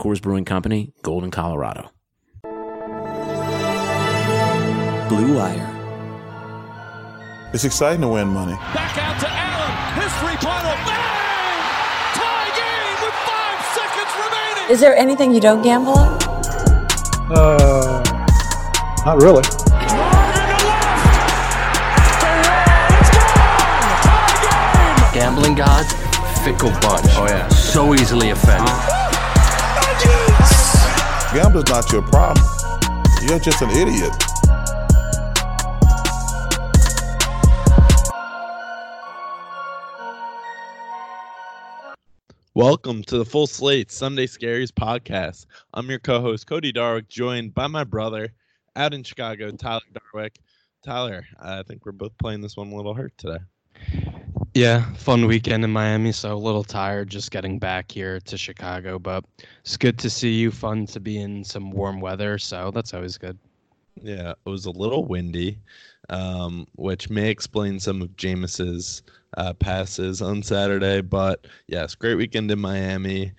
Coors Brewing Company, Golden, Colorado. Blue Wire. It's exciting to win money. Back out to Allen. His three-pointer. Bang! Tie game with five seconds remaining. Is there anything you don't gamble on? Uh, not really. Gambling gods, fickle bunch. Oh yeah. So easily offended. Gambling's not your problem. You're just an idiot. Welcome to the Full Slate Sunday Scaries podcast. I'm your co-host Cody Darwick, joined by my brother out in Chicago, Tyler Darwick. Tyler, I think we're both playing this one a little hurt today. Yeah, fun weekend in Miami, so a little tired just getting back here to Chicago, but it's good to see you. Fun to be in some warm weather, so that's always good. Yeah, it was a little windy, um, which may explain some of Jameis's uh, passes on Saturday. But yes, great weekend in Miami.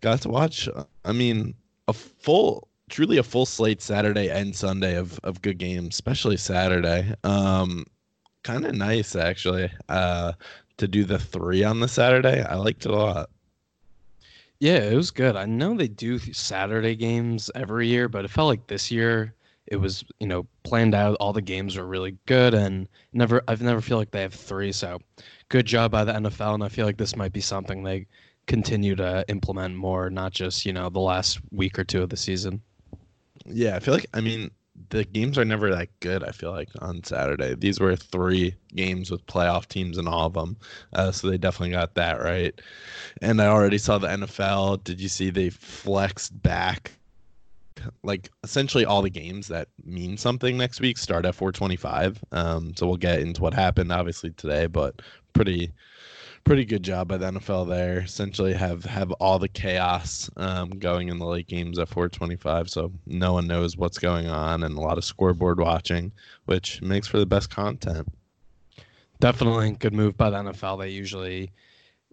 Got to watch. I mean, a full, truly a full slate Saturday and Sunday of of good games, especially Saturday. Um, kind of nice actually. Uh, to do the three on the Saturday, I liked it a lot. Yeah, it was good. I know they do Saturday games every year, but it felt like this year it was you know planned out. All the games were really good, and never I've never feel like they have three. So good job by the NFL, and I feel like this might be something they continue to implement more, not just you know the last week or two of the season. Yeah, I feel like I mean the games are never that good. I feel like on Saturday these were three games with playoff teams in all of them, uh, so they definitely got that right. And I already saw the NFL. Did you see they flexed back? Like essentially all the games that mean something next week start at 425. Um, so we'll get into what happened obviously today, but pretty pretty good job by the NFL there. Essentially, have have all the chaos um, going in the late games at 4:25, so no one knows what's going on, and a lot of scoreboard watching, which makes for the best content. Definitely good move by the NFL. They usually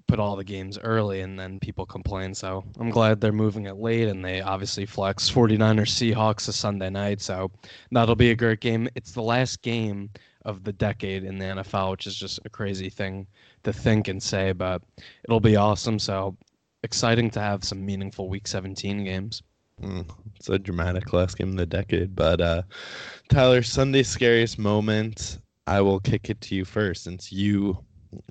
put all the games early and then people complain. So I'm glad they're moving it late and they obviously flex 49ers Seahawks a Sunday night. So that'll be a great game. It's the last game of the decade in the NFL, which is just a crazy thing to think and say, but it'll be awesome. So exciting to have some meaningful Week 17 games. Mm, it's a dramatic last game of the decade, but uh, Tyler, Sunday's scariest moment. I will kick it to you first, since you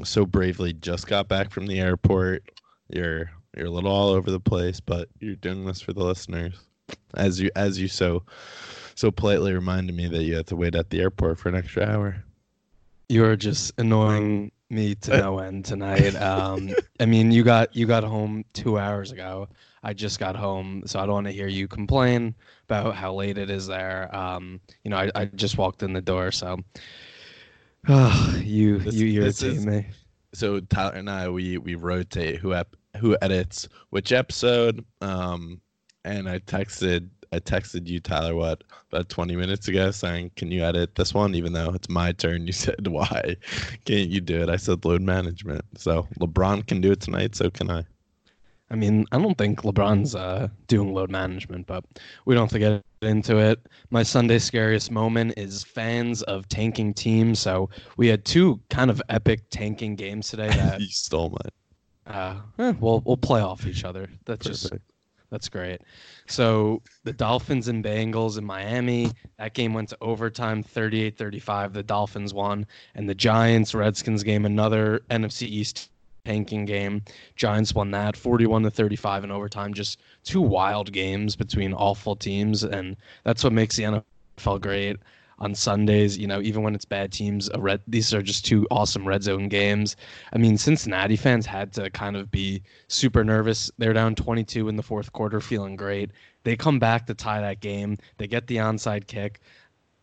so bravely just got back from the airport. You're you're a little all over the place, but you're doing this for the listeners, as you as you so so politely reminded me that you had to wait at the airport for an extra hour. You are just annoying me to no end tonight. Um, I mean, you got you got home two hours ago. I just got home, so I don't want to hear you complain about how late it is there. Um, you know, I, I just walked in the door, so oh, you This- you irritate is- me. So Tyler and I we we rotate who ep- who edits which episode. Um, and I texted I texted you Tyler what about 20 minutes ago saying can you edit this one even though it's my turn. You said why can't you do it? I said load management. So LeBron can do it tonight. So can I. I mean, I don't think LeBron's uh, doing load management, but we don't have to get into it. My Sunday scariest moment is fans of tanking teams. So we had two kind of epic tanking games today that you stole mine. uh, eh, we'll we'll play off each other. That's just Perfect. That's great. So the Dolphins and Bengals in Miami, that game went to overtime 38-35. The Dolphins won. And the Giants Redskins game, another NFC East tanking game. Giants won that 41 to 35 in overtime. Just two wild games between awful teams and that's what makes the NFL great. On Sundays, you know, even when it's bad teams, a red these are just two awesome red zone games. I mean, Cincinnati fans had to kind of be super nervous. They're down 22 in the fourth quarter, feeling great. They come back to tie that game. They get the onside kick.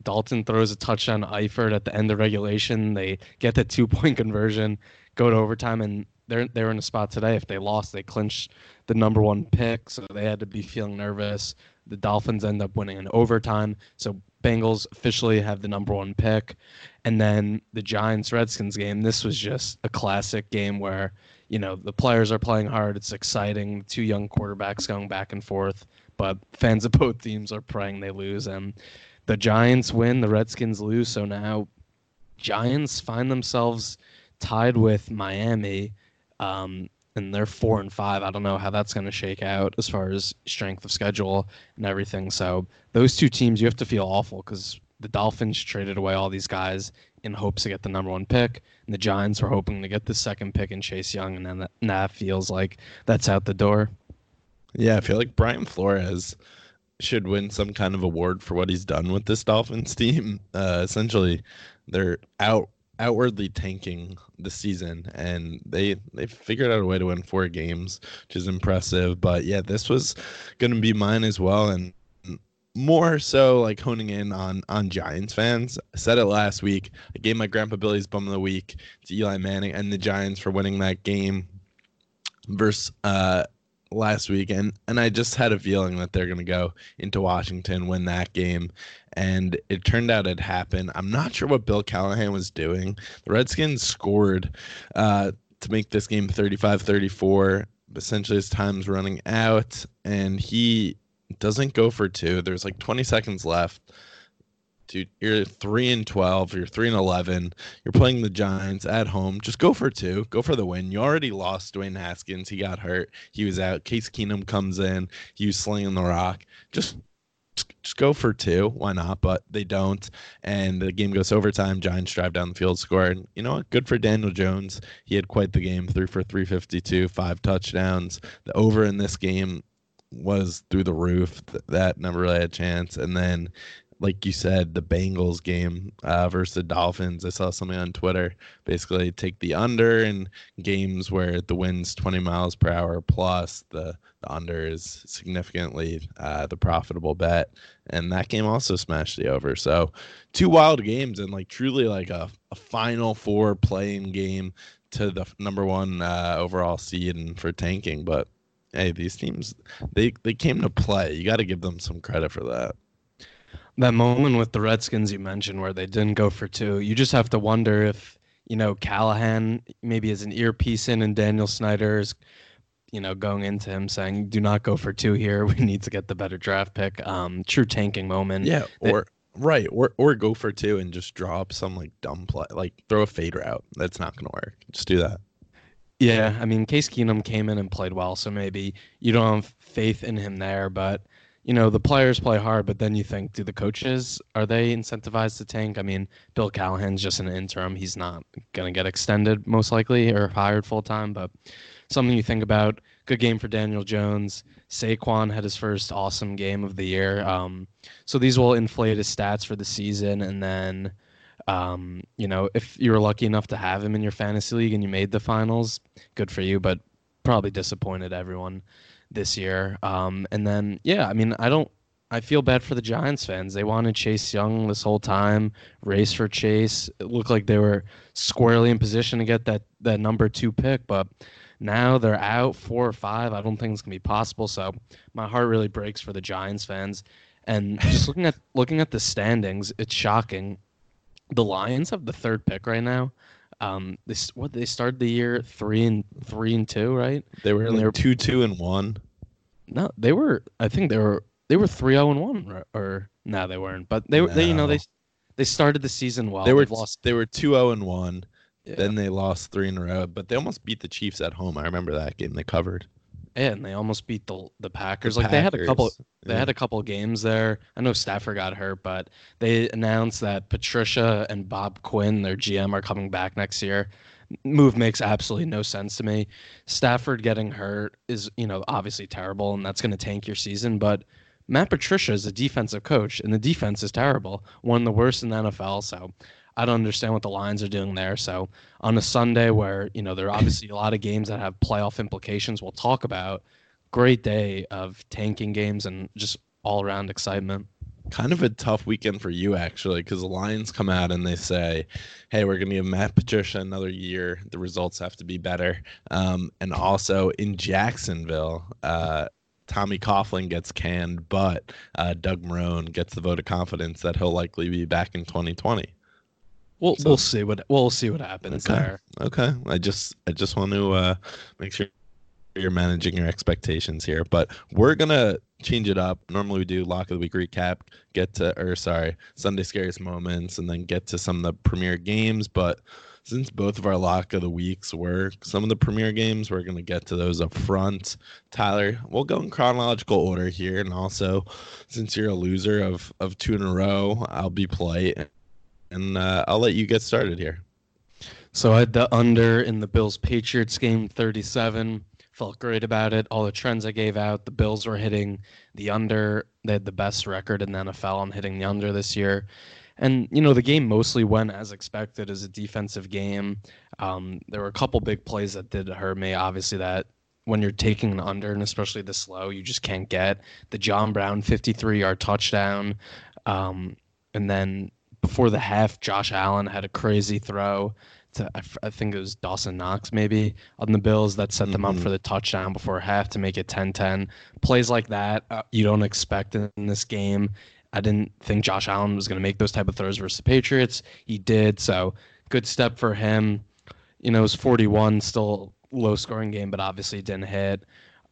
Dalton throws a touchdown to Eifert at the end of regulation. They get the two point conversion, go to overtime, and they're they're in a spot today. If they lost, they clinch the number one pick, so they had to be feeling nervous. The Dolphins end up winning in overtime, so Bengals officially have the number one pick. And then the Giants Redskins game. This was just a classic game where you know the players are playing hard. It's exciting. Two young quarterbacks going back and forth, but fans of both teams are praying they lose. And the Giants win, the Redskins lose. So now Giants find themselves tied with Miami, um, and they're four and five. I don't know how that's going to shake out as far as strength of schedule and everything. So those two teams, you have to feel awful because the Dolphins traded away all these guys in hopes to get the number one pick, and the Giants were hoping to get the second pick in Chase Young, and then that, and that feels like that's out the door. Yeah, I feel like Brian Flores should win some kind of award for what he's done with this Dolphins team. Uh, essentially, they're out outwardly tanking the season, and they they figured out a way to win four games, which is impressive. But yeah, this was to be mine as well, and more so like honing in on on Giants fans. I said it last week. I gave my grandpa Billy's bum of the week to Eli Manning and the Giants for winning that game versus uh last week and and I just had a feeling that they're going to go into Washington win that game and it turned out it happened. I'm not sure what Bill Callahan was doing. The Redskins scored uh to make this game 35-34. Essentially his time's running out and he doesn't go for two. There's like 20 seconds left. Dude, you're three and twelve. You're three and eleven. You're playing the Giants at home. Just go for two. Go for the win. You already lost Dwayne Haskins. He got hurt. He was out. Case Keenum comes in. He was slinging the rock. Just, just go for two. Why not? But they don't. And the game goes overtime. Giants drive down the field, score. And you know what? Good for Daniel Jones. He had quite the game. Three for three fifty two, five touchdowns. The over in this game was through the roof. That never really had a chance. And then like you said, the Bengals game uh, versus the Dolphins. I saw something on Twitter. Basically, take the under in games where the wind's 20 miles per hour plus. The, the under is significantly uh, the profitable bet, and that game also smashed the over. So, two wild games and like truly like a, a Final Four playing game to the number one uh, overall seed and for tanking. But hey, these teams they they came to play. You got to give them some credit for that. That moment with the Redskins you mentioned where they didn't go for two, you just have to wonder if, you know, Callahan maybe has an earpiece in and Daniel Snyder is, you know, going into him saying, do not go for two here. We need to get the better draft pick. Um, true tanking moment. Yeah, or right, or or go for two and just drop some like dumb play, like throw a fade route. That's not gonna work. Just do that. Yeah, I mean, Case Keenum came in and played well, so maybe you don't have faith in him there. But you know, the players play hard, but then you think, do the coaches are they incentivized to tank? I mean, Bill Callahan's just an interim; he's not gonna get extended most likely or hired full time. But something you think about. Good game for Daniel Jones. Saquon had his first awesome game of the year. Um, so these will inflate his stats for the season, and then Um, you know, if you were lucky enough to have him in your fantasy league and you made the finals, good for you, but probably disappointed everyone this year. Um, and then, yeah, I mean, I don't, I feel bad for the Giants fans. They wanted Chase Young this whole time, race for Chase. It looked like they were squarely in position to get that that number two pick, but now they're out four or five. I don't think it's gonna be possible. So my heart really breaks for the Giants fans. And just looking at looking at the standings, it's shocking. The Lions have the third pick right now. Um, this what they started the year three and three and two, right? They were And like they were- two, two, and one. No, they were. I think they were. They were three zero and one, or, or no, they weren't. But they were. They, you know, they they started the season well. they were They've lost. They were two, zero, and one. Yeah. Then they lost three in a row, but they almost beat the Chiefs at home. I remember that game. They covered. Yeah, and they almost beat the the Packers. The like they had a couple. They yeah. had a couple games there. I know Stafford got hurt, but they announced that Patricia and Bob Quinn, their GM, are coming back next year. Move makes absolutely no sense to me. Stafford getting hurt is, you know, obviously terrible, and that's going to tank your season. But Matt Patricia is a defensive coach, and the defense is terrible, one of the worst in the NFL. So I don't understand what the Lions are doing there. So on a Sunday where you know there are obviously a lot of games that have playoff implications, we'll talk about. Great day of tanking games and just all around excitement. kind of a tough weekend for you actually because the lions come out and they say hey we're going to give matt patricia another year the results have to be better um, and also in jacksonville uh, tommy coughlin gets canned but uh, doug marrone gets the vote of confidence that he'll likely be back in 2020 We'll So- we'll see what we'll see what happens Okay. there. Okay. I just I just want to uh make sure you're managing your expectations here. But we're gonna change it up. Normally we do lock of the week recap, get to or sorry, Sunday scariest moments, and then get to some of the premier games. But since both of our lock of the weeks were some of the premier games, we're gonna get to those up front. Tyler, we'll go in chronological order here, and also since you're a loser of of two in a row, I'll be polite and uh, I'll let you get started here. So I had the under in the Bills Patriots game 37. Felt great about it. All the trends I gave out, the Bills were hitting the under. They had the best record in the NFL on hitting the under this year. And, you know, the game mostly went as expected as a defensive game. Um, there were a couple big plays that did hurt me. Obviously, that when you're taking an under, and especially this low, you just can't get the John Brown 53 yard touchdown. Um, and then before the half, Josh Allen had a crazy throw to, I, think it was Dawson Knox maybe on the Bills that set them up Mhm. for the touchdown before half to make it 10-10. Plays like that uh, you don't expect in this game. I didn't think Josh Allen was going to make those type of throws versus the Patriots. He did, so good step for him. You know, it was 41, still low scoring game, but obviously didn't hit.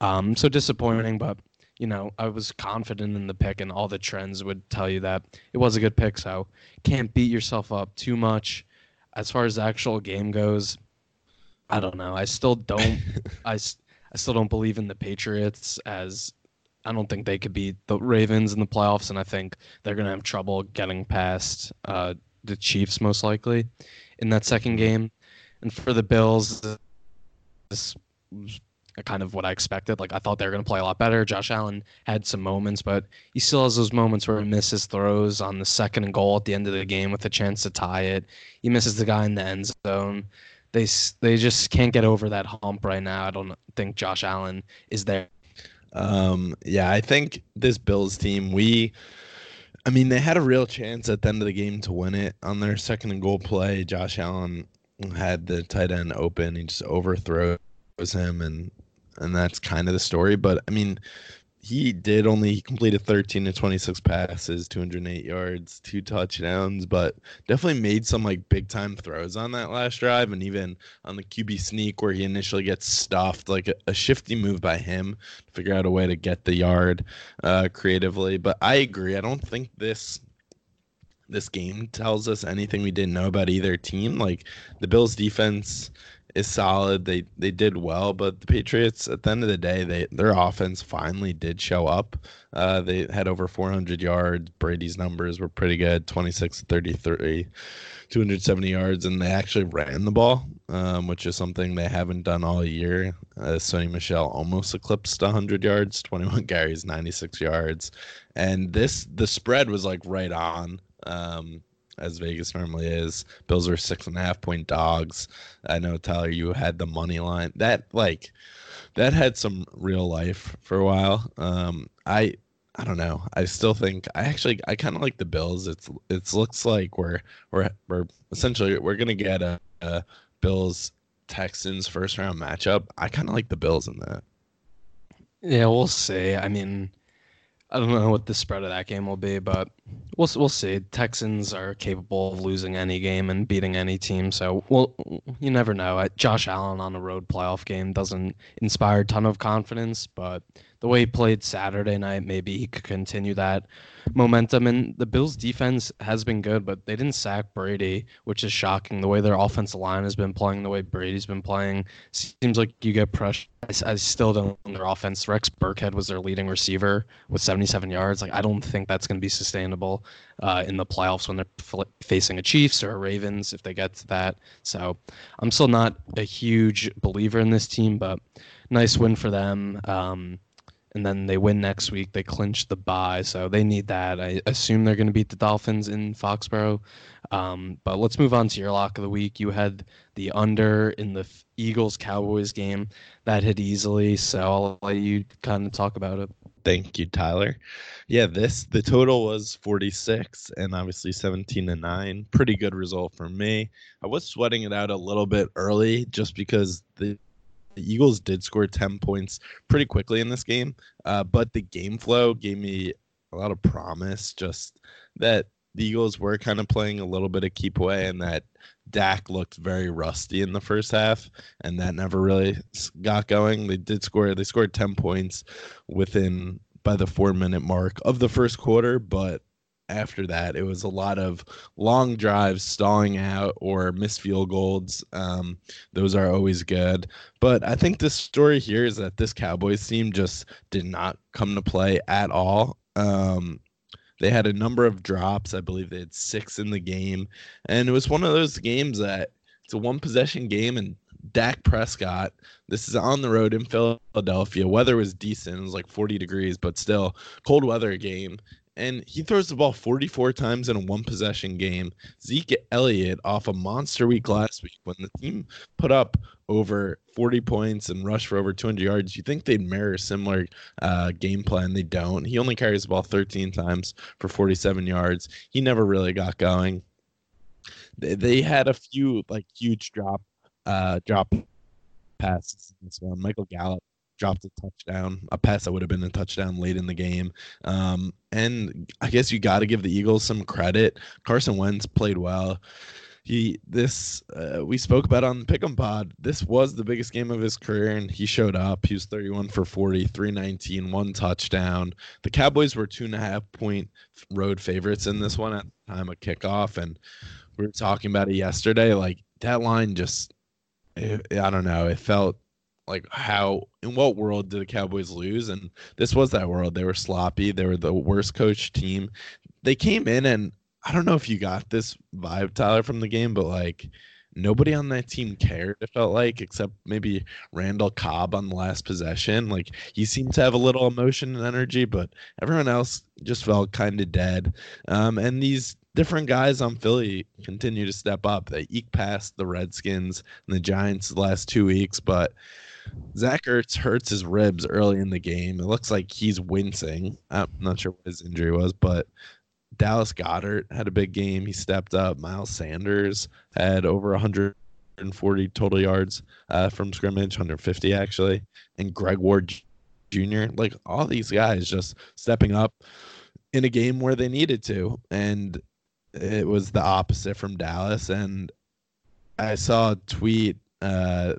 Um, so disappointing, but you know, I was confident in the pick, and all the trends would tell you that it was a good pick. So can't beat yourself up too much. As far as the actual game goes, I don't know. I still don't. I, I still don't believe in the Patriots as I don't think they could beat the Ravens in the playoffs, and I think they're gonna have trouble getting past uh, the Chiefs most likely in that second game. And for the Bills, this kind of what I expected. Like I thought they were going to play a lot better. Josh Allen had some moments, but he still has those moments where he misses throws on the second and goal at the end of the game with a chance to tie it. He misses the guy in the end zone. They they just can't get over that hump right now. I don't think Josh Allen is there. Um, yeah, I think this Bills team, we, I mean, they had a real chance at the end of the game to win it on their second and goal play. Josh Allen had the tight end open. He just overthrows him, and and that's kind of the story. But I mean, he did only he completed 13 to 26 passes, 208 yards, two touchdowns, but definitely made some like big time throws on that last drive, and even on the QB sneak where he initially gets stuffed, like a, a shifty move by him to figure out a way to get the yard uh, creatively. But I agree. I don't think this this game tells us anything we didn't know about either team. Like the Bills defense is solid. They they did well, but the Patriots at the end of the day, they their offense finally did show up. Uh, they had over 400 yards. Brady's numbers were pretty good, 26 33, 270 yards, and they actually ran the ball, um, which is something they haven't done all year. Uh, Sony Michel almost eclipsed 100 yards, 21 carries, 96 yards, and this the spread was like right on. Um, as Vegas normally is. Bills are six and a half point dogs. I know Tyler, you had the money line. That like that had some real life for a while. Um, I I don't know. I still think I actually I kind of like the Bills. It's it looks like we're we're we're essentially we're gonna get a, a Bills Texans first round matchup. I kind of like the Bills in that. Yeah, we'll see. I mean, I don't know what the spread of that game will be, but we'll we'll see. Texans are capable of losing any game and beating any team, so well, you never know. Josh Allen on a road playoff game doesn't inspire a ton of confidence, but the way he played Saturday night, maybe he could continue that momentum. And the Bills' defense has been good, but they didn't sack Brady, which is shocking. The way their offensive line has been playing, the way Brady's been playing, seems like you get pressure. I, I still don't their offense. Rex Burkhead was their leading receiver with 77 yards. Like I don't think that's going to be sustainable uh, in the playoffs when they're facing a Chiefs or a Ravens if they get to that. So I'm still not a huge believer in this team, but nice win for them. Um, and then they win next week. They clinch the bye, so they need that. I assume they're going to beat the Dolphins in Foxborough. Um, but let's move on to your lock of the week. You had the under in the Eagles Cowboys game that hit easily, so I'll let you kind of talk about it. Thank you, Tyler. Yeah, this the total was 46 and obviously 17 to 9. Pretty good result for me. I was sweating it out a little bit early just because the the Eagles did score 10 points pretty quickly in this game, uh, but the game flow gave me a lot of promise. Just that the Eagles were kind of playing a little bit of keep away, and that Dak looked very rusty in the first half, and that never really got going. They did score. They scored 10 points within by the four minute mark of the first quarter, but after that. It was a lot of long drives, stalling out, or missed field goals. Um, those are always good. But I think the story here is that this Cowboys team just did not come to play at all. Um, they had a number of drops. I believe they had six in the game. And it was one of those games that it's a one possession game and Dak Prescott. This is on the road in Philadelphia. Weather was decent. It was like 40 degrees, but still cold weather game and he throws the ball 44 times in a one possession game. Zeke Elliott off a monster week last week when the team put up over 40 points and rushed for over 200 yards. You think they'd mirror a similar uh, game plan? They don't. He only carries the ball 13 times for 47 yards. He never really got going. They, they had a few like huge drop uh, drop passes in this one. Michael Gallup dropped a touchdown, a pass that would have been a touchdown late in the game. Um, and I guess you got to give the Eagles some credit. Carson Wentz played well. He this uh, we spoke about on the Pick'em Pod. This was the biggest game of his career, and he showed up. He was 31 for 40, 319, one touchdown. The Cowboys were two and a half point road favorites in this one at the time of kickoff, and we were talking about it yesterday. Like that line just, it, I don't know. It felt like how in what world did the Cowboys lose? And this was that world. They were sloppy. They were the worst coached team. They came in and I don't know if you got this vibe, Tyler, from the game, but like nobody on that team cared, it felt like, except maybe Randall Cobb on the last possession. Like he seemed to have a little emotion and energy, but everyone else just felt kind of dead. Um, and these different guys on Philly continue to step up. They eke past the Redskins and the Giants the last two weeks, but Zach Ertz hurts his ribs early in the game. It looks like he's wincing. I'm not sure what his injury was, but Dallas Goedert had a big game. He stepped up. Miles Sanders had over 140 total yards uh, from scrimmage, 150 actually. And Greg Ward Jr. Like all these guys just stepping up in a game where they needed to. And it was the opposite from Dallas. And I saw a tweet uh,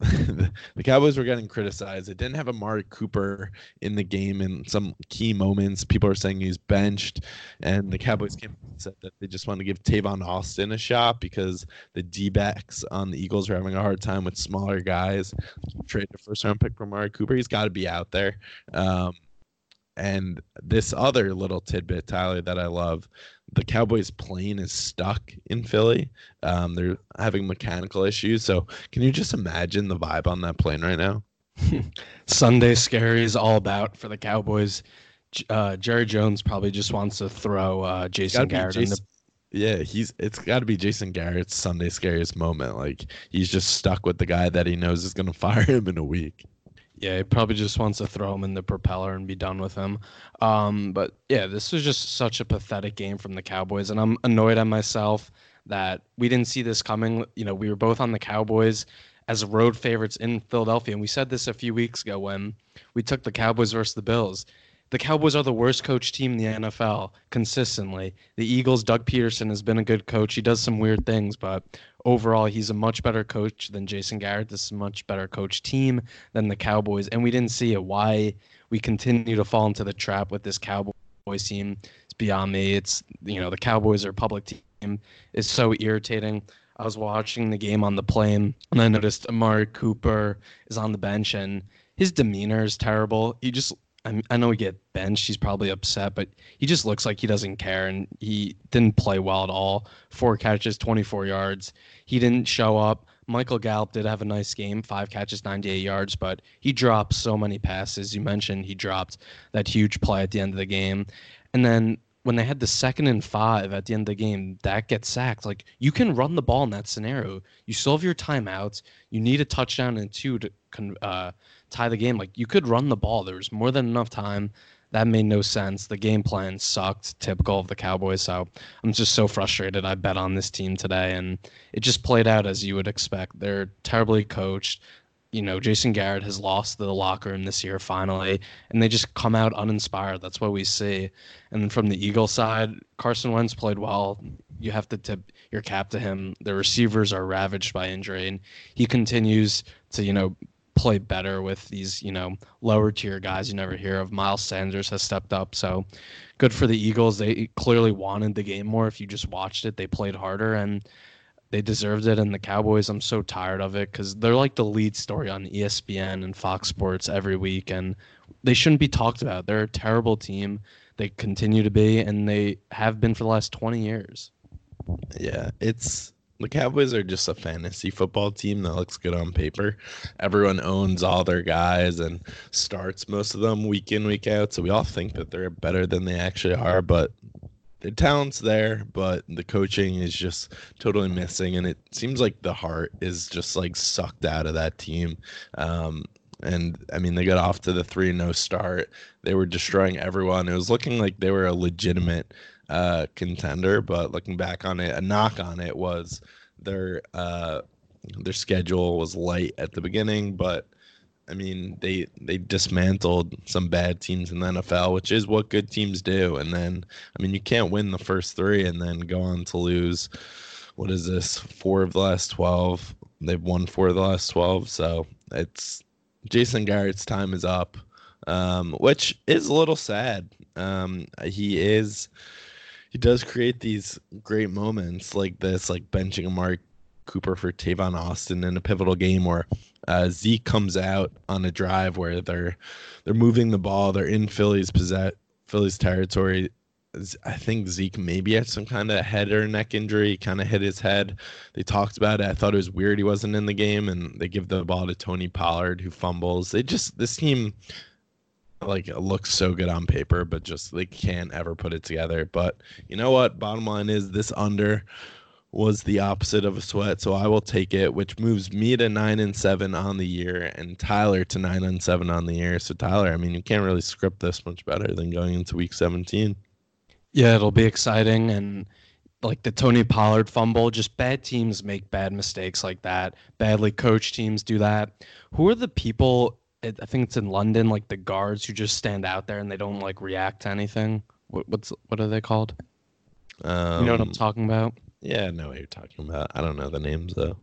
the Cowboys were getting criticized. It didn't have Amari Cooper in the game in some key moments. People are saying he's benched, and the Cowboys came and said that they just want to give Tavon Austin a shot because the D backs on the Eagles are having a hard time with smaller guys. Trade the first round pick for Amari Cooper. He's got to be out there. Um, and this other little tidbit, Tyler, that I love the Cowboys plane is stuck in Philly. Um, they're having mechanical issues. So can you just imagine the vibe on that plane right now? Sunday scary is all about for the Cowboys. Uh, Jerry Jones probably just wants to throw uh, Jason Garrett Jason, in the Yeah, he's it's got to be Jason Garrett's Sunday scariest moment. Like he's just stuck with the guy that he knows is going to fire him in a week. Yeah, he probably just wants to throw him in the propeller and be done with him. Um, but yeah, this was just such a pathetic game from the Cowboys, and I'm annoyed at myself that we didn't see this coming. You know, we were both on the Cowboys as road favorites in Philadelphia, and we said this a few weeks ago when we took the Cowboys versus the Bills. The Cowboys are the worst coach team in the NFL consistently. The Eagles, Doug Pederson has been a good coach. He does some weird things, but overall, he's a much better coach than Jason Garrett. This is a much better coach team than the Cowboys, and we didn't see it. Why we continue to fall into the trap with this Cowboys team It's beyond me. It's you know the Cowboys are a public team It's so irritating. I was watching the game on the plane, and I noticed Amari Cooper is on the bench, and his demeanor is terrible. He just I, I know he get benched. He's probably upset, but he just looks like he doesn't care, and he didn't play well at all. Four catches, 24 yards. He didn't show up. Michael Gallup did have a nice game, five catches, 98 yards, but he dropped so many passes. You mentioned he dropped that huge play at the end of the game. And then when they had the second and five at the end of the game, that gets sacked. Like you can run the ball in that scenario. You still have your timeouts. You need a touchdown and two to uh, tie the game. Like you could run the ball. There was more than enough time. That made no sense. The game plan sucked, typical of the Cowboys. So I'm just so frustrated. I bet on this team today, and it just played out as you would expect. They're terribly coached. You know, Jason Garrett has lost the locker room this year finally, and they just come out uninspired. That's what we see. And from the Eagle side, Carson Wentz played well. You have to tip your cap to him. The receivers are ravaged by injury, and he continues to, you know, play better with these, you know, lower tier guys you never hear of. Miles Sanders has stepped up, so good for the Eagles. They clearly wanted the game more. If you just watched it, they played harder and they deserved it. And the Cowboys, I'm so tired of it because they're like the lead story on ESPN and Fox Sports every week, and they shouldn't be talked about. They're a terrible team. They continue to be, and they have been for the last 20 years. Yeah, it's the Cowboys are just a fantasy football team that looks good on paper. Everyone owns all their guys and starts most of them week in, week out. So we all think that they're better than they actually are, but the talent's there, but the coaching is just totally missing. And it seems like the heart is just like sucked out of that team. Um, and I mean, they got off to the 3 0 start. They were destroying everyone. It was looking like they were a legitimate uh, contender, but looking back on it, a knock on it was their uh, their schedule was light at the beginning, but I mean they they dismantled some bad teams in the NFL, which is what good teams do. And then I mean you can't win the first three and then go on to lose. What is this? Four of the last twelve. They've won four of the last twelve, so it's Jason Garrett's time is up, um, which is a little sad. Um, he is he does create these great moments like this, like benching Mark Cooper for Tavon Austin in a pivotal game where uh, Zeke comes out on a drive where they're they're moving the ball, they're in Philly's possess Philly's territory. I think Zeke maybe had some kind of head or neck injury, kind of hit his head. They talked about it. I thought it was weird he wasn't in the game, and they give the ball to Tony Pollard who fumbles. They just this team like it looks so good on paper, but just they can't ever put it together. But you know what? Bottom line is this under was the opposite of a sweat, so I will take it, which moves me to nine and seven on the year, and Tyler to nine and seven on the year. So Tyler, I mean, you can't really script this much better than going into week seventeen. Yeah, it'll be exciting and like the Tony Pollard fumble, just bad teams make bad mistakes like that. Badly coached teams do that. Who are the people it, I think it's in London, like the guards who just stand out there and they don't like react to anything. What, what's what are they called? Um, you know what I'm um, talking about? Yeah, I know what you're talking about. I don't know the names though.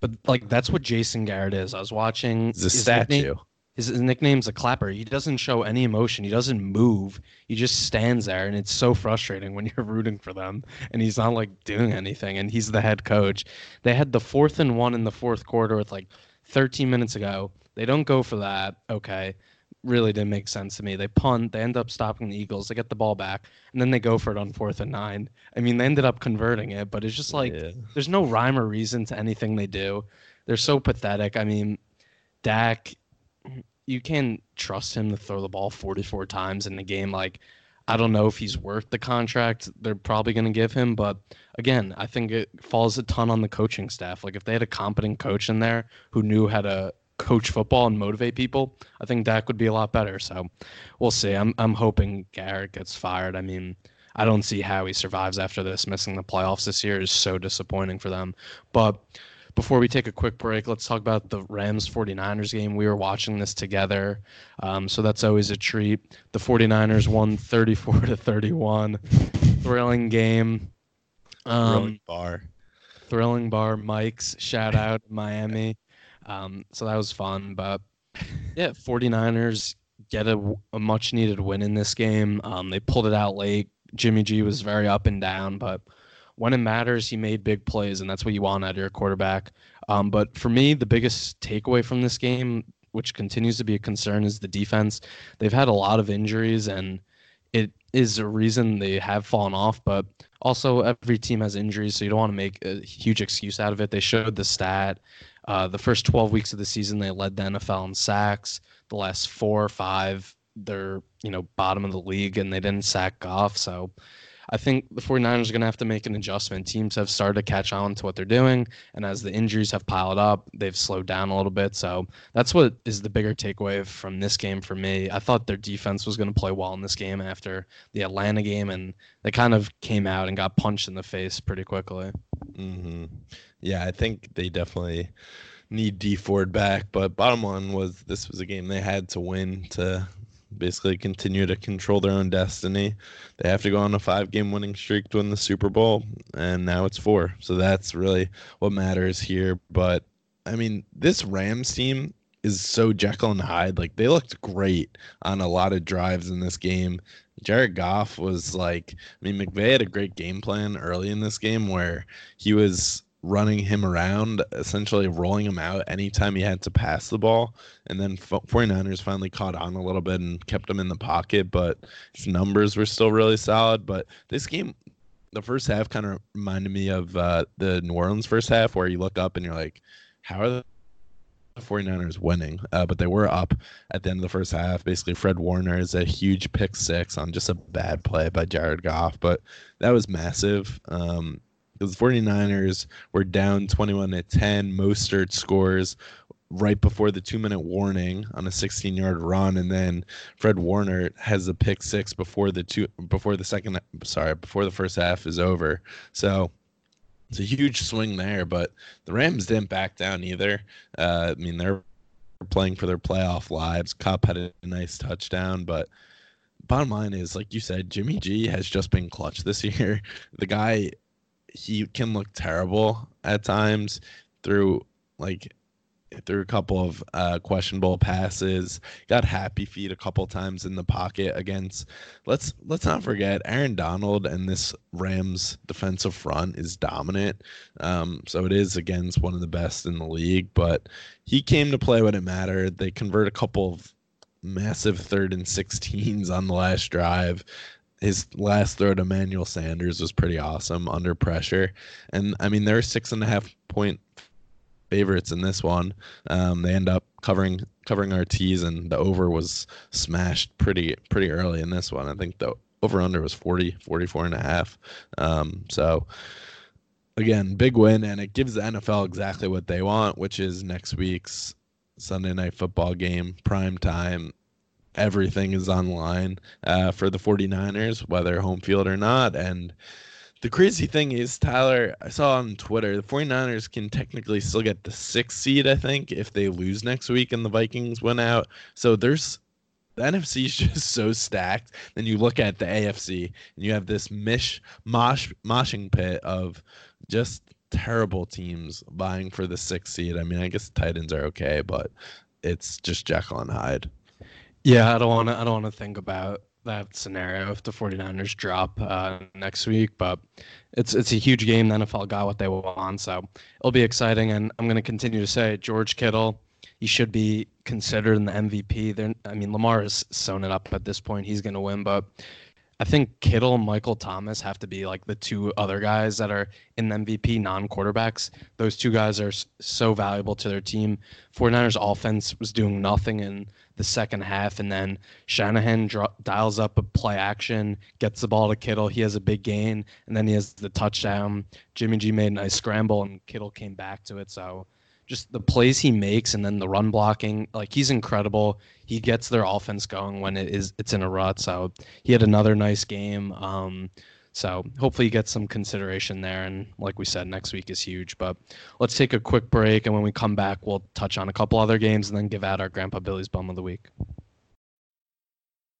But like that's what Jason Garrett is. I was watching the statue. Nickname, his, his nickname's a clapper. He doesn't show any emotion. He doesn't move. He just stands there, and it's so frustrating when you're rooting for them, and he's not like doing anything. And he's the head coach. They had the fourth and one in the fourth quarter with like 13 minutes ago they don't go for that. Okay. Really didn't make sense to me. They punt. They end up stopping the Eagles. They get the ball back, and then they go for it on fourth and nine. I mean, they ended up converting it, but it's just like yeah. there's no rhyme or reason to anything they do. They're so pathetic. I mean, Dak, you can't trust him to throw the ball 44 times in the game. Like, I don't know if he's worth the contract they're probably going to give him, but again, I think it falls a ton on the coaching staff. Like if they had a competent coach in there who knew how to coach football and motivate people, I think Dak would be a lot better. So we'll see. I'm I'm hoping Garrett gets fired. I mean, I don't see how he survives after this. Missing the playoffs this year is so disappointing for them. But before we take a quick break, let's talk about the Rams 49ers game. We were watching this together, um, so that's always a treat. The 49ers won 34 to 31. Thrilling game. Um, thrilling bar. Thrilling bar. Mike's shout out Miami. Um, so that was fun. But yeah, 49ers get a, a much needed win in this game. Um, they pulled it out late. Jimmy G was very up and down, but when it matters, he made big plays, and that's what you want out of your quarterback. Um, but for me, the biggest takeaway from this game, which continues to be a concern, is the defense. They've had a lot of injuries, and it is a reason they have fallen off. But also, every team has injuries, so you don't want to make a huge excuse out of it. They showed the stat. Uh, the first 12 weeks of the season, they led the NFL in sacks. The last four or five, they're you know bottom of the league, and they didn't sack Goff. So I think the 49ers are going to have to make an adjustment. Teams have started to catch on to what they're doing, and as the injuries have piled up, they've slowed down a little bit. So that's what is the bigger takeaway from this game for me. I thought their defense was going to play well in this game after the Atlanta game, and they kind of came out and got punched in the face pretty quickly. Mm-hmm. Yeah, I think they definitely need Dee Ford back. But bottom line was this was a game they had to win to basically continue to control their own destiny. They have to go on a five game winning streak to win the Super Bowl, and now it's four. So that's really what matters here. But I mean, this Rams team is so Jekyll and Hyde. Like they looked great on a lot of drives in this game. Jared Goff was like, I mean, McVay had a great game plan early in this game where he was running him around, essentially rolling him out anytime he had to pass the ball. And then 49ers finally caught on a little bit and kept him in the pocket, but his numbers were still really solid. But this game, the first half kind of reminded me of uh, the New Orleans first half, where you look up and you're like, how are the 49ers winning? Uh, but they were up at the end of the first half. Basically, Fred Warner is a huge pick six on just a bad play by Jared Goff, but that was massive. Um, because the 49ers were down 21 to 10. Mostert scores right before the two minute warning on a 16 yard run and then Fred Warner has a pick six before the two before the second sorry before the first half is over. So it's a huge swing there but the Rams didn't back down either. Uh, I mean they're playing for their playoff lives. Kupp had a nice touchdown but bottom line is like you said Jimmy G has just been clutch this year. The guy he can look terrible at times through like through a couple of uh, questionable passes. Got happy feet a couple times in the pocket against. Let's let's not forget Aaron Donald and this Rams defensive front is dominant. Um, so it is against one of the best in the league. But he came to play when it mattered. They convert a couple of massive third and 16s on the last drive his last throw to Emmanuel Sanders was pretty awesome under pressure. And I mean, they're six and a half point favorites in this one. Um, they end up covering covering our T's, and the over was smashed pretty pretty early in this one. I think the over under was 40, 44 and a half. Um, so again, big win, and it gives the NFL exactly what they want, which is next week's Sunday night football game, prime time everything is online uh, for the 49ers, whether home field or not. And the crazy thing is, Tyler, I saw on Twitter, the 49ers can technically still get the sixth seed, I think, if they lose next week and the Vikings win out. So there's the NFC is just so stacked. Then you look at the AFC and you have this mish mosh moshing pit of just terrible teams vying for the sixth seed. I mean, I guess Titans are okay, but it's just Jekyll and Hyde. Yeah, I don't want to. I don't want to think about that scenario if the 49ers drop uh, next week. But it's it's a huge game. The NFL got what they want, so it'll be exciting. And I'm going to continue to say George Kittle. He should be considered in the MVP. They're, I mean, Lamar has sewn it up at this point. He's going to win, but I think Kittle and Michael Thomas have to be like the two other guys that are in the MVP non quarterbacks. Those two guys are so valuable to their team. 49ers offense was doing nothing, and the second half, and then Shanahan dro- dials up a play action, gets the ball to Kittle. He has a big gain, and then he has the touchdown. Jimmy G made a nice scramble, and Kittle came back to it. So just the plays he makes and then the run blocking like he's incredible he gets their offense going when it is it's in a rut so he had another nice game um so hopefully he gets some consideration there and like we said next week is huge but let's take a quick break and when we come back we'll touch on a couple other games and then give out our grandpa billy's bum of the week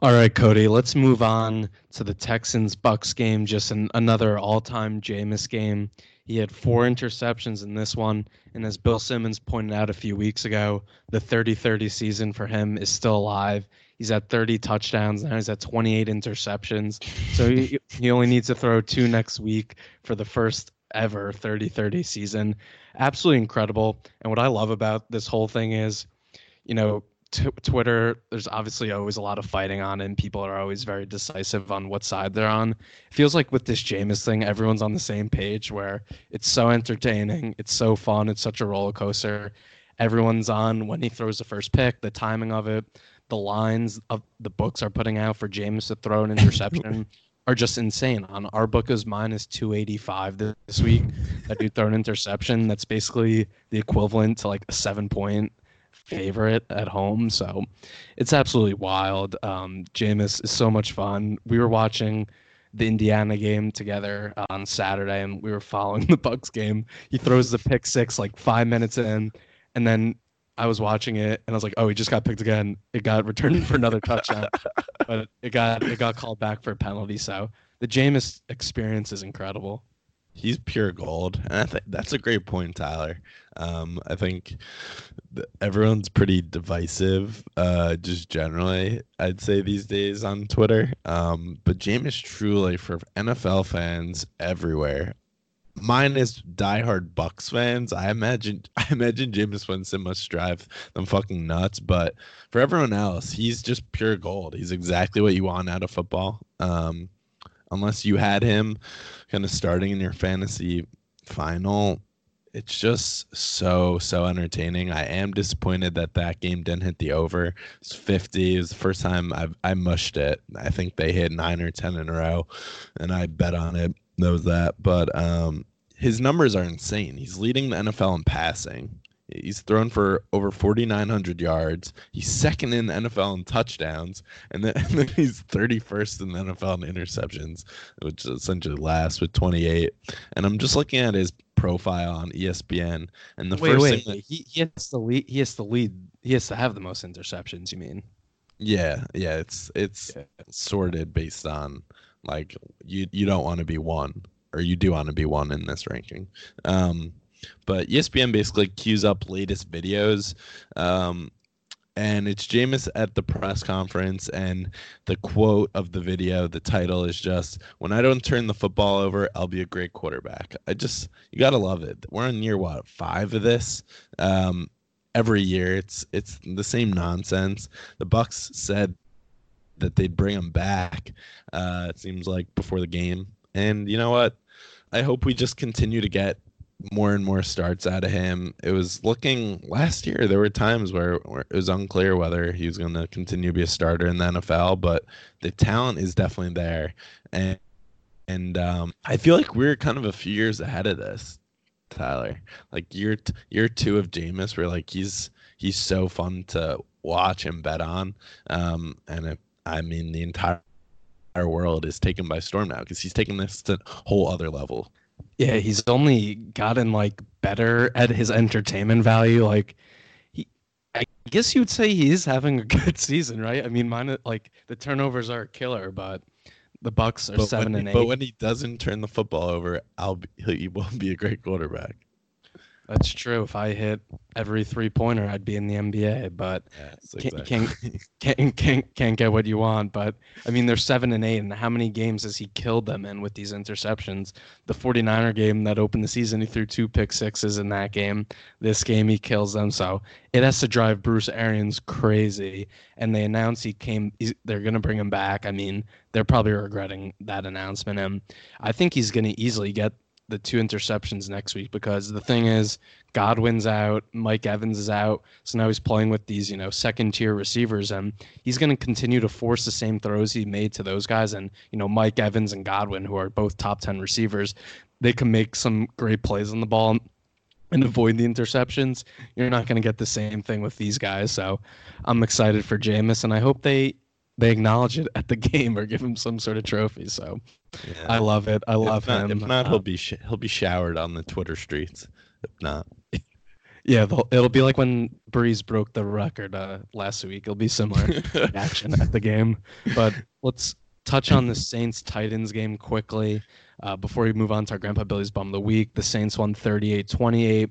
all right, Cody, let's move on to the Texans Bucks game. Just an, another all time Jameis game. He had four interceptions in this one. And as Bill Simmons pointed out a few weeks ago, the 30 30 season for him is still alive. He's at 30 touchdowns. Now he's at 28 interceptions. So he, he only needs to throw two next week for the first ever 30 30 season. Absolutely incredible. And what I love about this whole thing is, you know, t- Twitter, there's obviously always a lot of fighting on, and people are always very decisive on what side they're on. It feels like with this Jameis thing, everyone's on the same page where it's so entertaining, it's so fun, it's such a roller coaster. Everyone's on when he throws the first pick, the timing of it, the lines of the books are putting out for Jameis to throw an interception. are just insane. On our book is minus 285 this week. That dude throw an interception. That's basically the equivalent to like a seven point favorite at home. So it's absolutely wild. Um, Jameis is so much fun. We were watching the Indiana game together on Saturday, and we were following the Bucks game. He throws the pick six like five minutes in, and then I was watching it, and I was like, "Oh, he just got picked again. It got returned for another touchdown, but it got it got called back for a penalty." So the Jameis experience is incredible he's pure gold and i think that's a great point tyler um, i think everyone's pretty divisive uh, just generally i'd say these days on twitter um, but Jameis truly for nfl fans everywhere mine is diehard bucks fans i imagine i imagine Jameis winston must drive them fucking nuts but for everyone else he's just pure gold he's exactly what you want out of football um, unless you had him kind of starting in your fantasy final. It's just so so entertaining. I am disappointed that that game didn't hit the over. It's 50. It's the first time I've I mushed it. I think they hit nine or ten in a row, and I bet on it. Knows that, but um, his numbers are insane. He's leading the NFL in passing. He's thrown for over 4,900 yards. He's second in the NFL in touchdowns, and then, and then, he's 31st in the NFL in interceptions, which is essentially last with 28. And I'm just looking at his profile on ESPN, and the wait, first wait, thing that, he, he has to lead. He has to lead. He has to have the most interceptions. You mean? Yeah, yeah. It's it's yeah. sorted based on like you you don't want to be one, or you do want to be one in this ranking. Um, but ESPN basically queues up latest videos. Um, and it's Jameis at the press conference, and the quote of the video, the title is just "When I don't turn the football over, I'll be a great quarterback." I just you gotta love it. We're on year what five of this. Um, every year, it's it's the same nonsense. The Bucks said that they'd bring him back. Uh, it seems like before the game, and you know what? I hope we just continue to get more and more starts out of him. It was looking last year. There were times where, where it was unclear whether he was going to continue to be a starter in the NFL, but the talent is definitely there, and and um, I feel like we're kind of a few years ahead of this, Tyler. Like year t- year two of Jameis, where like he's he's so fun to watch and bet on, um, and it, I mean the entire world is taken by storm now because he's taken this to a whole other level. Yeah, he's only gotten like better at his entertainment value. Like he I guess you would say he is having a good season, right? I mean, mine like the turnovers are a killer, but the Bucks are but seven he, and eight. But when he doesn't turn the football over, I'll be, he will be a great quarterback. That's true. If I hit every three pointer, I'd be in the NBA. But yes, exactly. can't, can't, can't, can't get what you want. But I mean, they're seven and eight, and how many games has he killed them in with these interceptions? The 49er game that opened the season, he threw two pick sixes in that game. This game, he kills them. So it has to drive Bruce Arians crazy. And they announced he came. they're going to bring him back. I mean, they're probably regretting that announcement. And I think he's going to easily get the two interceptions next week because the thing is Godwin's out, Mike Evans is out, so now he's playing with these you know second tier receivers, and he's going to continue to force the same throws he made to those guys, and you know Mike Evans and Godwin, who are both top ten receivers, they can make some great plays on the ball and avoid the interceptions. You're not going to get the same thing with these guys, so I'm excited for Jameis, and I hope they they acknowledge it at the game or give him some sort of trophy. So yeah. I love it. I love if not, him. If not, he'll be sh- he'll be showered on the Twitter streets. If not, yeah, it'll be like when Brees broke the record uh, last week. It'll be similar action at the game. But let's touch on the Saints Titans game quickly uh, before we move on to our Grandpa Billy's Bum of the Week. The Saints won 38 28.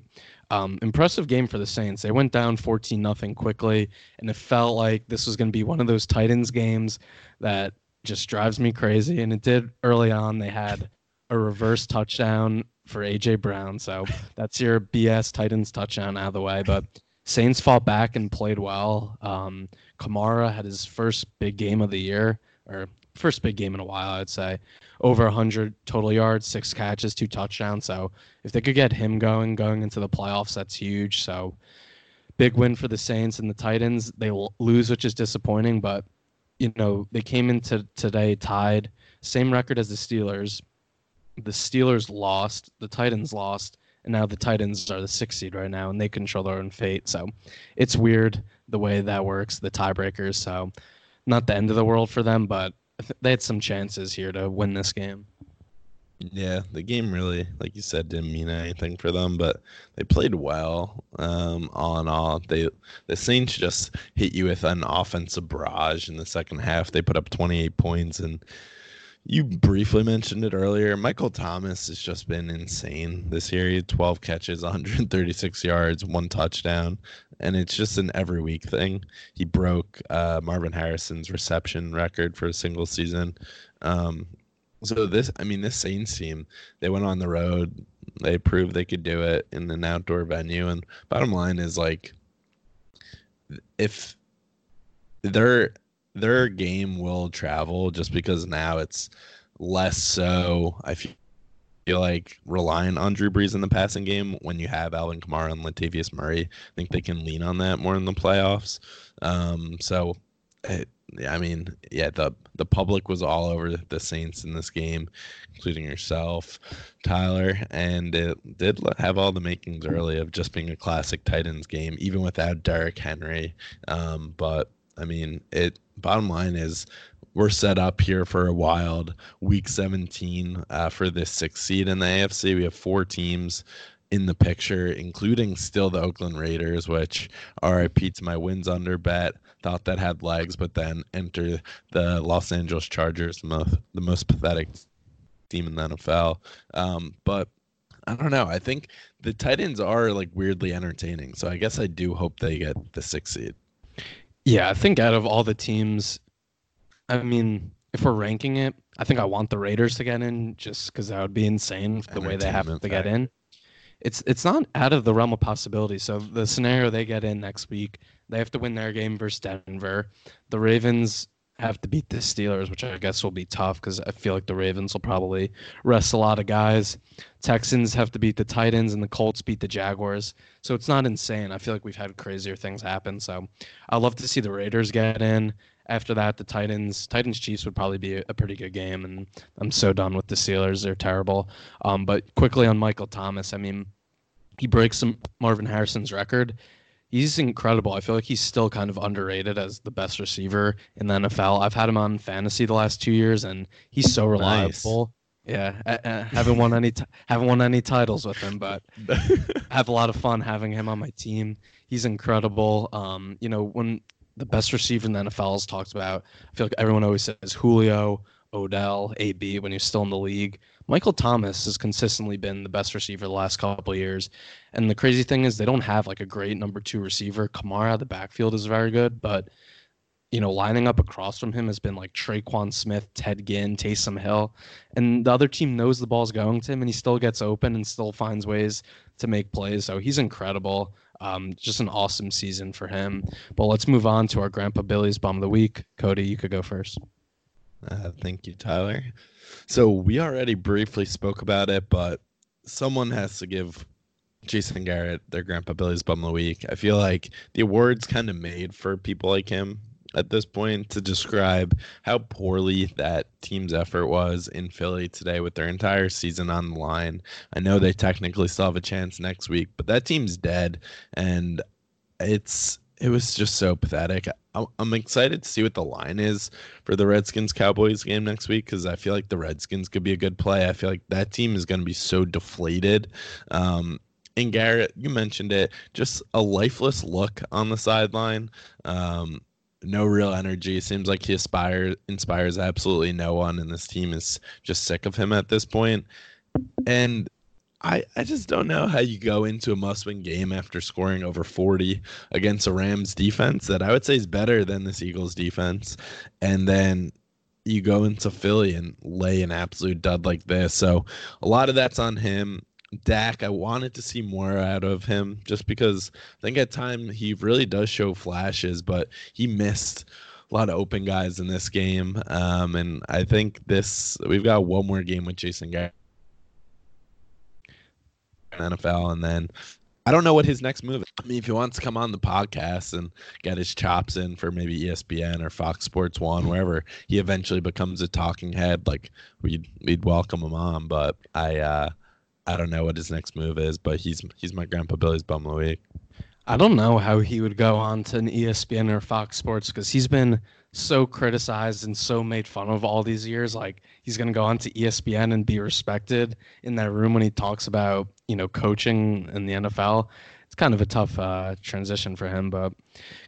Um, impressive game for the Saints. They went down 14 nothing quickly, and it felt like this was going to be one of those Titans games that just drives me crazy. And it did early on. They had a reverse touchdown for AJ Brown, so that's your BS Titans touchdown out of the way. But Saints fought back and played well. Um, Kamara had his first big game of the year, or first big game in a while, I'd say over 100 total yards, six catches, two touchdowns. So if they could get him going, going into the playoffs, that's huge. So big win for the Saints and the Titans. They will lose, which is disappointing, but you know they came into today tied, same record as the Steelers. The Steelers lost, the Titans lost, and now the Titans are the sixth seed right now, and they control their own fate. So it's weird the way that works, the tiebreakers. So not the end of the world for them, but they had some chances here to win this game. Yeah, the game really, like you said, didn't mean anything for them, but they played well. Um, all in all, they the Saints just hit you with an offensive barrage in the second half. They put up 28 points, and you briefly mentioned it earlier. Michael Thomas has just been insane this year. He had 12 catches, 136 yards, one touchdown, and it's just an every week thing. He broke uh, Marvin Harrison's reception record for a single season. Um, so this, I mean, this Saints team, they went on the road. They proved they could do it in an outdoor venue. And bottom line is like, if their their game will travel, just because now it's less so. I feel feel like relying on Drew Brees in the passing game when you have Alvin Kamara and Latavius Murray. I think they can lean on that more in the playoffs. Um, so, it, I mean, yeah, the the public was all over the Saints in this game, including yourself, Tyler, and it did have all the makings early of just being a classic Titans game, even without Derrick Henry. Um, but I mean, it. Bottom line is we're set up here for a wild week 17 uh, for this sixth seed in the AFC. We have four teams in the picture, including still the Oakland Raiders, which RIP to my wins under bet. Thought that had legs, but then enter the Los Angeles Chargers, the most, the most pathetic team in the NFL. Um, but I don't know. I think the Titans are like weirdly entertaining. So I guess I do hope they get the sixth seed. Yeah, I think out of all the teams I mean, if we're ranking it, I think I want the Raiders to get in just because that would be insane the way they have to get in. It's it's not out of the realm of possibility. So the scenario they get in next week, they have to win their game versus Denver. The Ravens have to beat the Steelers, which I guess will be tough because I feel like the Ravens will probably rest a lot of guys. Texans have to beat the Titans, and the Colts beat the Jaguars. So it's not insane. I feel like we've had crazier things happen. So I'd love to see the Raiders get in after that, the Titans Titans Chiefs would probably be a, pretty good game, and I'm so done with the Steelers. They're terrible. Um, but quickly on Michael Thomas, I mean, he breaks some Marvin Harrison's record. He's incredible. I feel like he's still kind of underrated as the best receiver in the NFL. I've had him on fantasy the last two years, and he's so reliable. Nice. Yeah, haven't won any t- haven't won any titles with him, but I have a lot of fun having him on my team. He's incredible. Um, you know, when the best receiver in the NFL is talked about. I feel like everyone always says Julio, Odell, AB when he's still in the league. Michael Thomas has consistently been the best receiver the last couple years. And the crazy thing is they don't have like a great number two receiver. Kamara, the backfield is very good, but you know, lining up across from him has been like Tre'Quan Smith, Ted Ginn, Taysom Hill. And the other team knows the ball's going to him and he still gets open and still finds ways to make plays. So he's incredible. Um, just an awesome season for him. But let's move on to our Grandpa Billy's Bum of the Week. Cody, you could go first. Uh, thank you, Tyler. So we already briefly spoke about it, but someone has to give Jason Garrett their Grandpa Billy's Bum of the Week. I feel like the award's kind of made for people like him at this point to describe how poorly that team's effort was in Philly today with their entire season on the line. I know they technically still have a chance next week, but that team's dead and it's it was just so pathetic. I'm excited to see what the line is for the Redskins Cowboys game next week because I feel like the Redskins could be a good play. I feel like that team is going to be so deflated. Um, and Garrett, you mentioned it, just a lifeless look on the sideline. Um, no real energy. Seems like he aspires inspires absolutely no one, and this team is just sick of him at this point. And I, I just don't know how you go into a must win game after scoring over 40 against a Rams defense that I would say is better than this Eagles defense. And then you go into Philly and lay an absolute dud like this. So a lot of that's on him. Dak, I wanted to see more out of him just because I think at time he really does show flashes, but he missed a lot of open guys in this game. Um, and I think this we've got one more game with Jason Garrett NFL, and then I don't know what his next move is. I mean, if he wants to come on the podcast and get his chops in for maybe ESPN or Fox Sports One, wherever he eventually becomes a talking head, like we'd we'd welcome him on. But I uh I don't know what his next move is, but he's he's my grandpa Billy's bum of the week. I don't know how he would go on to an ESPN or Fox Sports because he's been so criticized and so made fun of all these years. Like he's going to go on to ESPN and be respected in that room when he talks about you know coaching in the NFL. It's kind of a tough uh, transition for him, but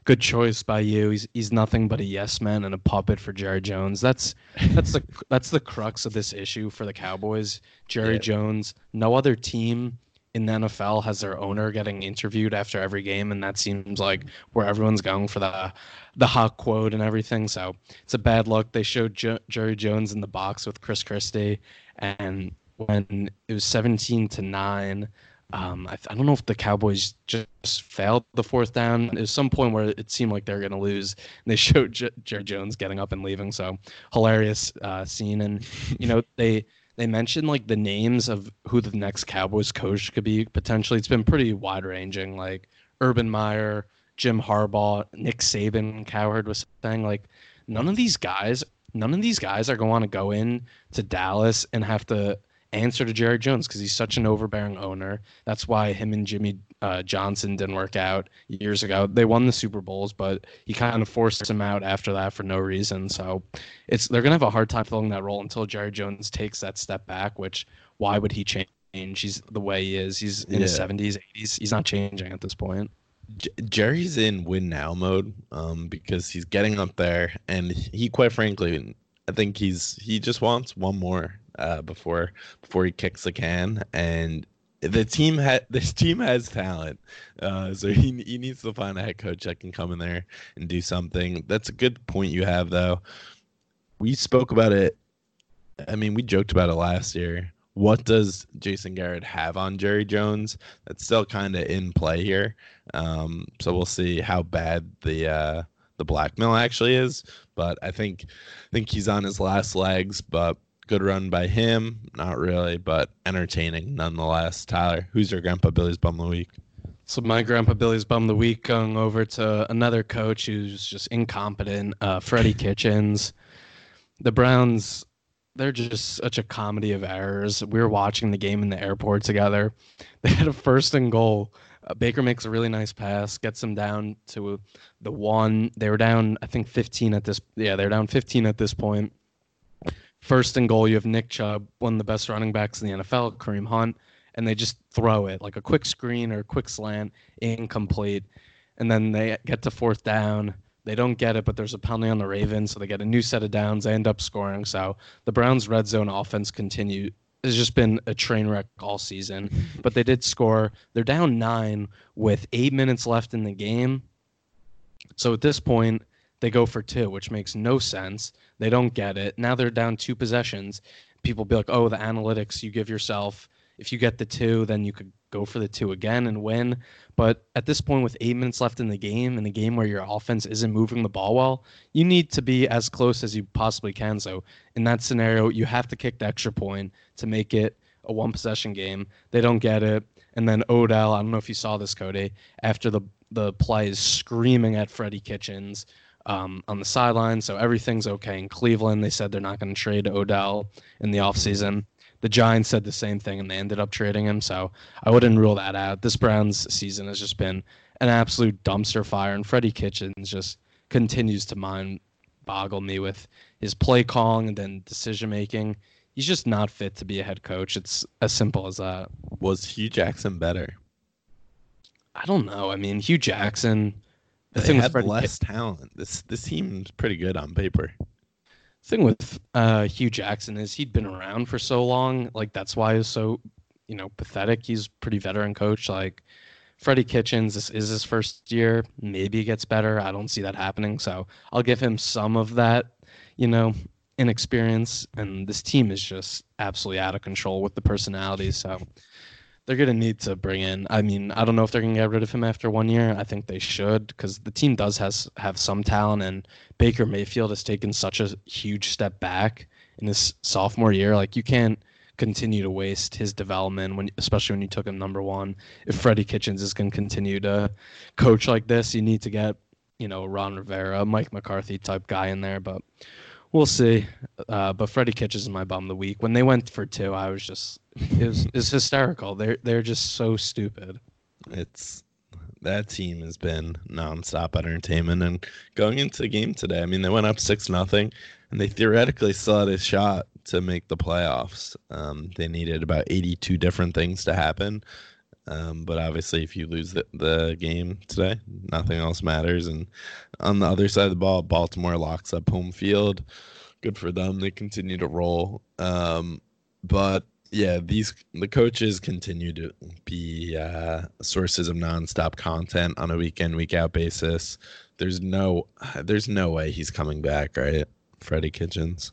good choice by you. He's he's nothing but a yes man and a puppet for Jerry Jones. That's that's the that's the crux of this issue for the Cowboys. Jerry yeah. Jones. No other team in the NFL has their owner getting interviewed after every game, and that seems like where everyone's going for the the hot quote and everything. So it's a bad look. They showed jo- Jerry Jones in the box with Chris Christie, and when it was 17 to nine, um, I, I, don't know if the Cowboys just failed the fourth down. There's some point where it seemed like they were going to lose, and they showed J- Jerry Jones getting up and leaving. So hilarious uh, scene, and you know they they mentioned like the names of who the next Cowboys coach could be potentially. It's been pretty wide ranging, like Urban Meyer, Jim Harbaugh, Nick Saban. Cowherd was saying like none of these guys, none of these guys are going to go in to Dallas and have to answer to Jerry Jones because he's such an overbearing owner. That's why him and Jimmy uh, Johnson didn't work out years ago. They won the Super Bowls, but he kind of forced him out after that for no reason. So it's they're gonna have a hard time filling that role until Jerry Jones takes that step back. Which why would he change? He's the way he is. He's in yeah. his seventies, eighties. He's not changing at this point. J- Jerry's in win now mode um, because he's getting up there, and he quite frankly, I think he's he just wants one more uh, before before he kicks the can, and the team had this team has talent, uh, so he he needs to find a head coach that can come in there and do something. That's a good point you have though. We spoke about it. I mean, we joked about it last year. What does Jason Garrett have on Jerry Jones? That's still kind of in play here. Um, so we'll see how bad the uh, the blackmail actually is. But I think I think he's on his last legs. But good run by him. Not really, but entertaining nonetheless. Tyler, who's your Grandpa Billy's bum of the week? So my Grandpa Billy's bum of the week going over to another coach who's just incompetent, uh, Freddie Kitchens. The Browns, they're just such a comedy of errors. We were watching the game in the airport together. They had a first and goal. Uh, Baker makes a really nice pass, gets them down to the one. They were down, I think, 15 at this. Yeah, they're down 15 at this point. First and goal, you have Nick Chubb, one of the best running backs in the NFL, Kareem Hunt, and they just throw it like a quick screen or a quick slant, incomplete. And then they get to fourth down. They don't get it, but there's a penalty on the Ravens, so they get a new set of downs. They end up scoring. So the Browns' red zone offense continue has just been a train wreck all season. But they did score. They're down nine with eight minutes left in the game. So at this point, they go for two, which makes no sense. They don't get it. Now they're down two possessions. People be like, oh, the analytics you give yourself. If you get the two, then you could go for the two again and win. But at this point, with eight minutes left in the game, in a game where your offense isn't moving the ball well, you need to be as close as you possibly can. So in that scenario, you have to kick the extra point to make it a one possession game. They don't get it. And then Odell, I don't know if you saw this, Cody, after the the play is screaming at Freddie Kitchens um, on the sideline. So everything's okay in Cleveland. They said they're not going to trade Odell in the offseason. The Giants said the same thing and they ended up trading him. So I wouldn't rule that out. This Browns season has just been an absolute dumpster fire. And Freddie Kitchens just continues to mind boggle me with his play calling and then decision making. He's just not fit to be a head coach. It's as simple as that. Was Hue Jackson better? I don't know. I mean, Hue Jackson. The they thing had less talent. This this team's pretty good on paper. The thing with uh, Hue Jackson is he'd been around for so long. Like that's why he's so, you know, pathetic. He's pretty veteran coach. Like Freddie Kitchens, this is his first year. Maybe he gets better. I don't see that happening. So I'll give him some of that, you know, inexperience. And this team is just absolutely out of control with the personalities. So they're going to need to bring in. I mean, I don't know if they're going to get rid of him after one year. I think they should because the team does has have some talent, and Baker Mayfield has taken such a huge step back in his sophomore year. Like you can't continue to waste his development when, especially when you took him number one. If Freddie Kitchens is going to continue to coach like this, you need to get you know Ron Rivera, Mike McCarthy type guy in there, but. We'll see, uh, but Freddie Kitchens is my bum the week. When they went for two, I was just it was, it's hysterical. They're they're just so stupid. It's that team has been nonstop entertainment. And going into the game today, I mean, they went up six nothing, and they theoretically had a shot to make the playoffs. Um, they needed about 82 different things to happen. Um, but obviously, if you lose the, the game today, nothing else matters. And on the other side of the ball, Baltimore locks up home field. Good for them. They continue to roll. Um, but yeah, these the coaches continue to be uh, sources of nonstop content on a week in week out basis. There's no there's no way he's coming back, right? Freddie Kitchens.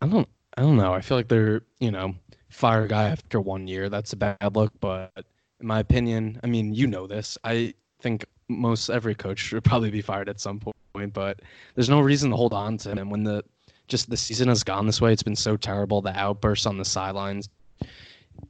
I don't I don't know. I feel like they're you know fire guy after one year. That's a bad look, but in my opinion, I mean you know this. I think most every coach should probably be fired at some point, but there's no reason to hold on to him. When the just the season has gone this way, it's been so terrible. The outbursts on the sidelines,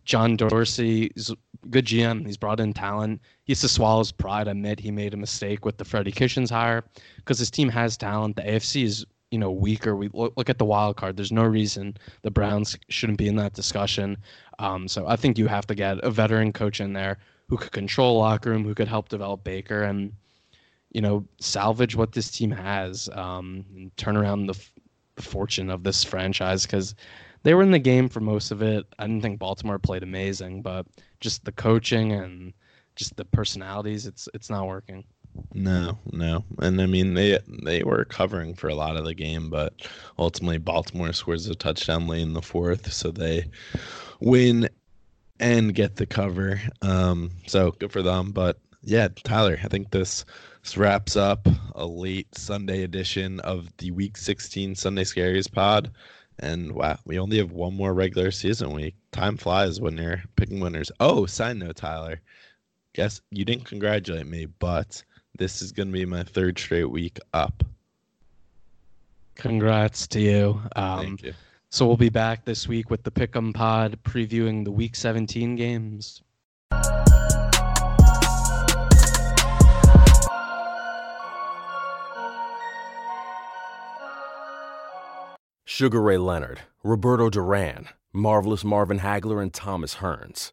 John Dorsey is good GM. He's brought in talent. He has to swallow his pride, admit he made a mistake with the Freddie Kitchens hire because his team has talent. The AFC is you know weaker. We look, look at the wild card. There's no reason the Browns shouldn't be in that discussion. Um, so I think you have to get a veteran coach in there who could control locker room, who could help develop Baker, and you know salvage what this team has um, and turn around the, the fortune of this franchise because they were in the game for most of it. I didn't think Baltimore played amazing, but just the coaching and just the personalities, it's it's not working. No, no, and I mean they they were covering for a lot of the game, but ultimately Baltimore scores a touchdown late in the fourth, so they win and get the cover. Um, so good for them. But yeah, Tyler, I think this this wraps up a late Sunday edition of the Week 16 Sunday Scaries Pod. And wow, we only have one more regular season week. Time flies when you're picking winners. Oh, side note, Tyler. Guess you didn't congratulate me, but this is going to be my third straight week up. Congrats to you. Um, Thank you. So we'll be back this week with the Pick'em Pod previewing the Week 17 games. Sugar Ray Leonard, Roberto Duran, Marvelous Marvin Hagler, and Thomas Hearns.